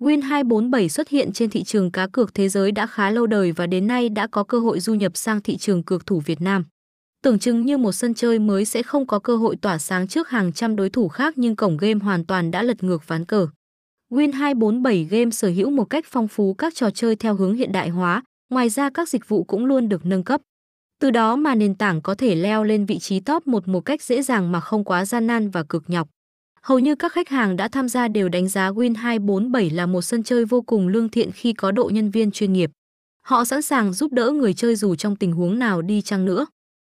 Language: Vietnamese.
Win247 xuất hiện trên thị trường cá cược thế giới đã khá lâu đời và đến nay đã có cơ hội du nhập sang thị trường cược thủ Việt Nam. Tưởng chừng như một sân chơi mới sẽ không có cơ hội tỏa sáng trước hàng trăm đối thủ khác nhưng cổng game hoàn toàn đã lật ngược ván cờ. Win247 Game sở hữu một cách phong phú các trò chơi theo hướng hiện đại hóa, ngoài ra các dịch vụ cũng luôn được nâng cấp. Từ đó mà nền tảng có thể leo lên vị trí top 1 một cách dễ dàng mà không quá gian nan và cực nhọc. Hầu như các khách hàng đã tham gia đều đánh giá Win247 là một sân chơi vô cùng lương thiện khi có độ nhân viên chuyên nghiệp. Họ sẵn sàng giúp đỡ người chơi dù trong tình huống nào đi chăng nữa.